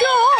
yo.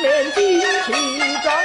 面惊奇哉！